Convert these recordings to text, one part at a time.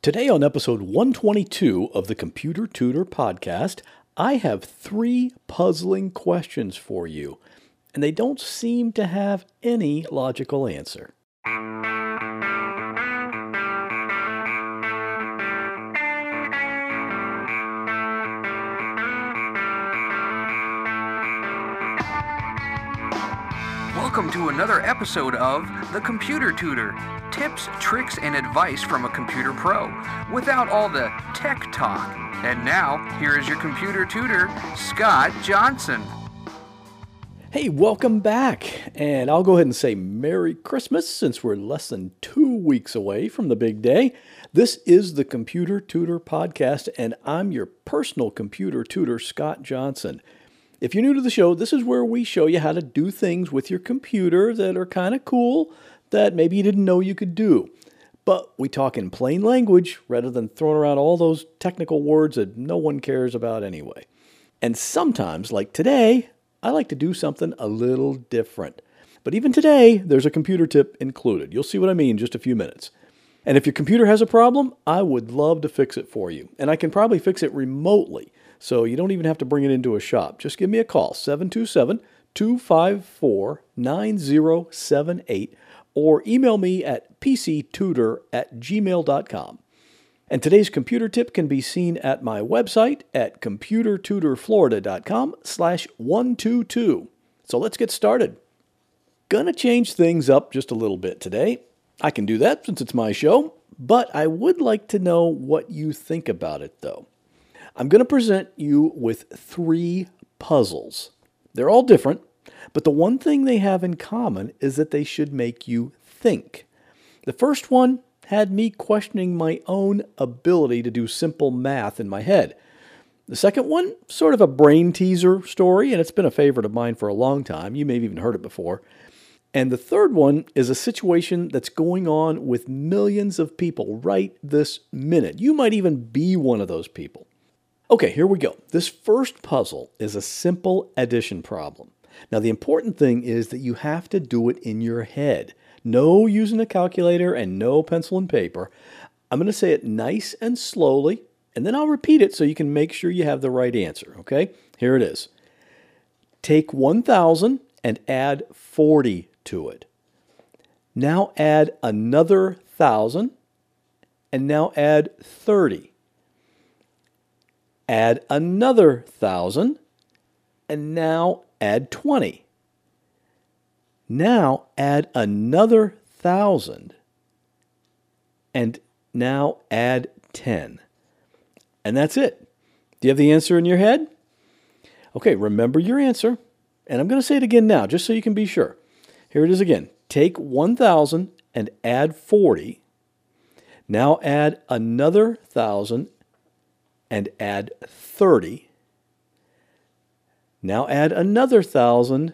Today, on episode 122 of the Computer Tutor podcast, I have three puzzling questions for you, and they don't seem to have any logical answer. Welcome to another episode of The Computer Tutor tips, tricks, and advice from a computer pro without all the tech talk. And now, here is your computer tutor, Scott Johnson. Hey, welcome back. And I'll go ahead and say Merry Christmas since we're less than two weeks away from the big day. This is the Computer Tutor Podcast, and I'm your personal computer tutor, Scott Johnson. If you're new to the show, this is where we show you how to do things with your computer that are kind of cool that maybe you didn't know you could do. But we talk in plain language rather than throwing around all those technical words that no one cares about anyway. And sometimes, like today, I like to do something a little different. But even today, there's a computer tip included. You'll see what I mean in just a few minutes. And if your computer has a problem, I would love to fix it for you. And I can probably fix it remotely. So you don't even have to bring it into a shop. Just give me a call, 727 254 9078, or email me at pctutor at gmail.com. And today's computer tip can be seen at my website at computertutorflorida.com slash 122. So let's get started. Gonna change things up just a little bit today. I can do that since it's my show, but I would like to know what you think about it though. I'm to present you with three puzzles. They're all different, but the one thing they have in common is that they should make you think. The first one had me questioning my own ability to do simple math in my head. The second one, sort of a brain teaser story, and it's been a favorite of mine for a long time. You may have even heard it before. And the third one is a situation that's going on with millions of people right this minute. You might even be one of those people. Okay, here we go. This first puzzle is a simple addition problem. Now, the important thing is that you have to do it in your head. No using a calculator and no pencil and paper. I'm going to say it nice and slowly, and then I'll repeat it so you can make sure you have the right answer. Okay, here it is. Take 1,000 and add 40 to it. Now add another 1,000 and now add 30 add another thousand, and now add 20. Now add another thousand, and now add 10. And that's it. Do you have the answer in your head? Okay, remember your answer. And I'm going to say it again now, just so you can be sure. Here it is again. Take 1,000 and add 40. Now add another 1,000 and add 30. Now add another 1,000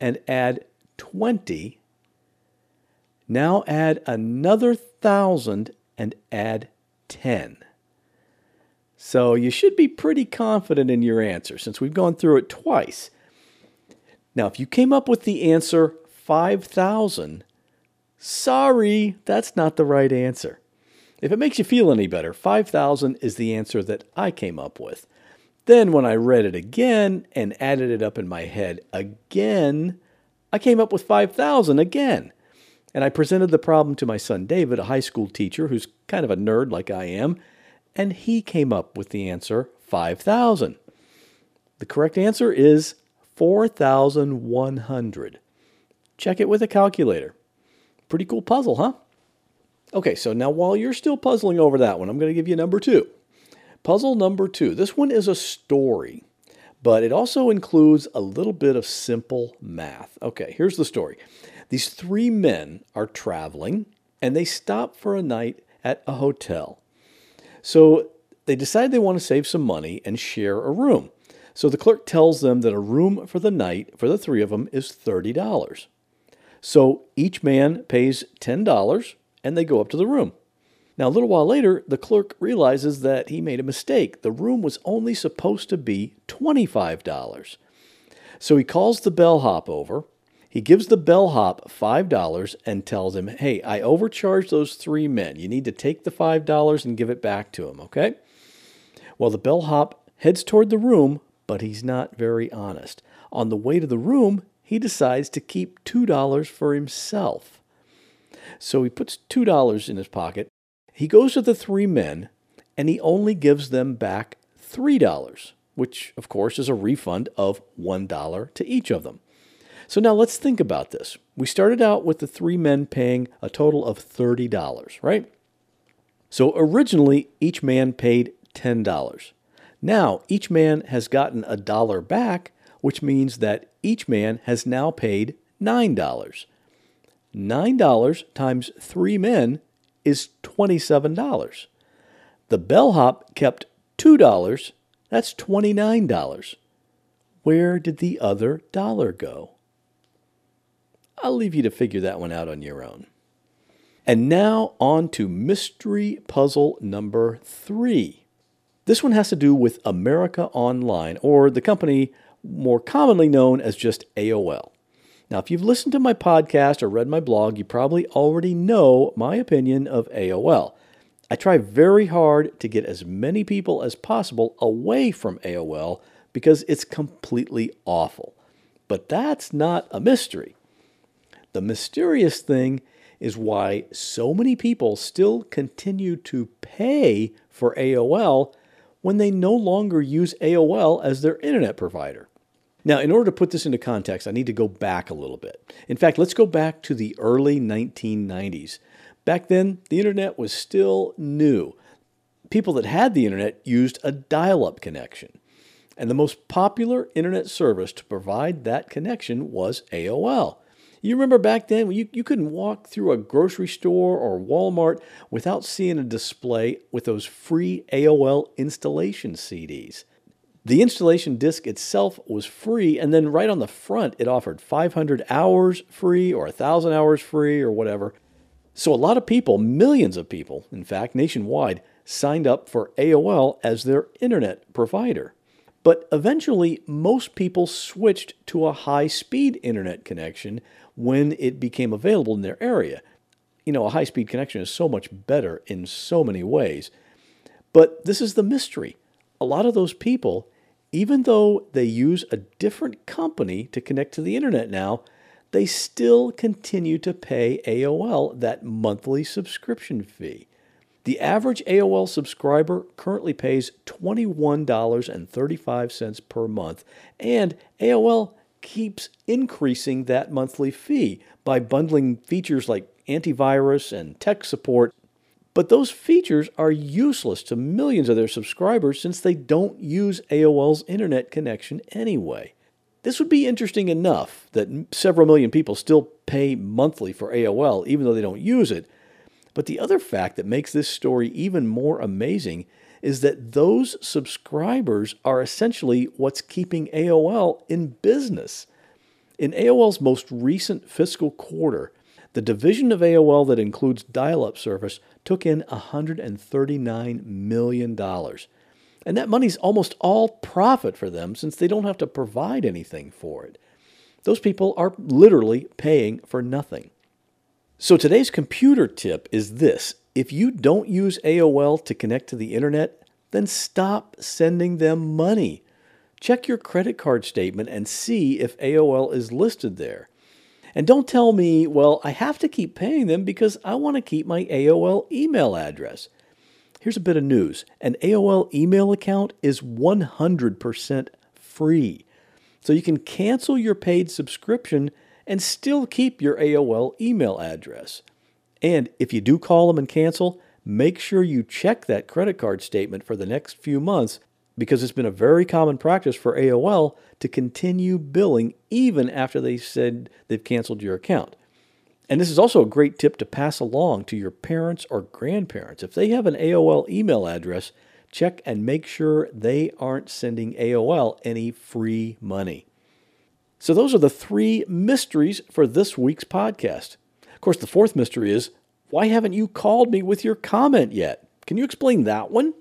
and add 20. Now add another 1,000 and add 10. So you should be pretty confident in your answer since we've gone through it twice. Now, if you came up with the answer 5,000, sorry, that's not the right answer. If it makes you feel any better, 5,000 is the answer that I came up with. Then, when I read it again and added it up in my head again, I came up with 5,000 again. And I presented the problem to my son David, a high school teacher who's kind of a nerd like I am, and he came up with the answer 5,000. The correct answer is 4,100. Check it with a calculator. Pretty cool puzzle, huh? Okay, so now while you're still puzzling over that one, I'm going to give you number two. Puzzle number two. This one is a story, but it also includes a little bit of simple math. Okay, here's the story. These three men are traveling and they stop for a night at a hotel. So they decide they want to save some money and share a room. So the clerk tells them that a room for the night for the three of them is $30. So each man pays $10 and they go up to the room. Now, a little while later, the clerk realizes that he made a mistake. The room was only supposed to be $25. So he calls the bellhop over He gives the bellhop $5 and tells him, Hey, I overcharged those three men. You need to take the $5 and give it back to him, okay? Well, the bellhop heads toward the room, but he's not very honest. On the way to the room, he decides to keep $2 for himself. So he puts $2 in his pocket. He goes to the three men and he only gives them back $3, which, of course, is a refund of $1 to each of them. So now let's think about this. We started out with the three men paying a total of $30, right? So originally, each man paid $10. Now, each man has gotten a dollar back, which means that each man has now paid $9. $9 times three men is $27. The bellhop kept $2. That's $29. Where did the other dollar go? I'll leave you to figure that one out on your own. And now on to mystery puzzle number three. This one has to do with America Online, or the company more commonly known as just AOL. Now, if you've listened to my podcast or read my blog, you probably already know my opinion of AOL. I try very hard to get as many people as possible away from AOL because it's completely awful. But that's not a mystery. The mysterious thing is why so many people still continue to pay for AOL when they no longer use AOL as their internet provider. Now, in order to put this into context, I need to go back a little bit. In fact, let's go back to the early 1990s. Back then, the internet was still new. People that had the internet used a dial up connection. And the most popular internet service to provide that connection was AOL. You remember back then, you, you couldn't walk through a grocery store or Walmart without seeing a display with those free AOL installation CDs. The installation disc itself was free, and then right on the front, it offered 500 hours free or 1,000 hours free or whatever. So a lot of people, millions of people, in fact, nationwide, signed up for AOL as their internet provider. But eventually, most people switched to a high speed internet connection when it became available in their area. You know, a high speed connection is so much better in so many ways. But this is the mystery. A lot of those people even though they use a different company to connect to the internet now, they still continue to pay AOL that monthly subscription fee. The average AOL subscriber currently pays $21.35 per month, and AOL keeps increasing that monthly fee by bundling features like antivirus and tech support but those features are useless to millions of their subscribers since they don't use AOL's internet connection anyway. This would be interesting enough that several million people still pay monthly for AOL even though they don't use it. But the other fact that makes this story even more amazing is that those subscribers are essentially what's keeping AOL in business. In AOL's most recent fiscal quarter, the division of AOL that includes dial up service took in $139 million. And that money's almost all profit for them since they don't have to provide anything for it. Those people are literally paying for nothing. So today's computer tip is this if you don't use AOL to connect to the internet, then stop sending them money. Check your credit card statement and see if AOL is listed there. And don't tell me, well, I have to keep paying them because I want to keep my AOL email address. Here's a bit of news an AOL email account is 100% free. So you can cancel your paid subscription and still keep your AOL email address. And if you do call them and cancel, make sure you check that credit card statement for the next few months because it's been a very common practice for AOL to continue billing even after they said they've canceled your account. And this is also a great tip to pass along to your parents or grandparents. If they have an AOL email address, check and make sure they aren't sending AOL any free money. So, those are the three mysteries for this week's podcast. Of course, the fourth mystery is why haven't you called me with your comment yet? Can you explain that one?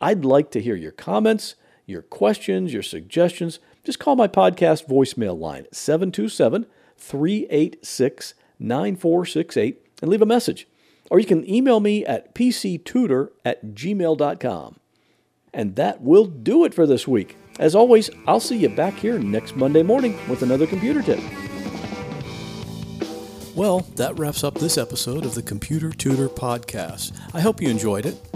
I'd like to hear your comments, your questions, your suggestions. Just call my podcast voicemail line, 727 386 9468 and leave a message. Or you can email me at pctutor at gmail.com. And that will do it for this week. As always, I'll see you back here next Monday morning with another computer tip. Well, that wraps up this episode of the Computer Tutor Podcast. I hope you enjoyed it.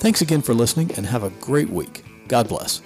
Thanks again for listening and have a great week. God bless.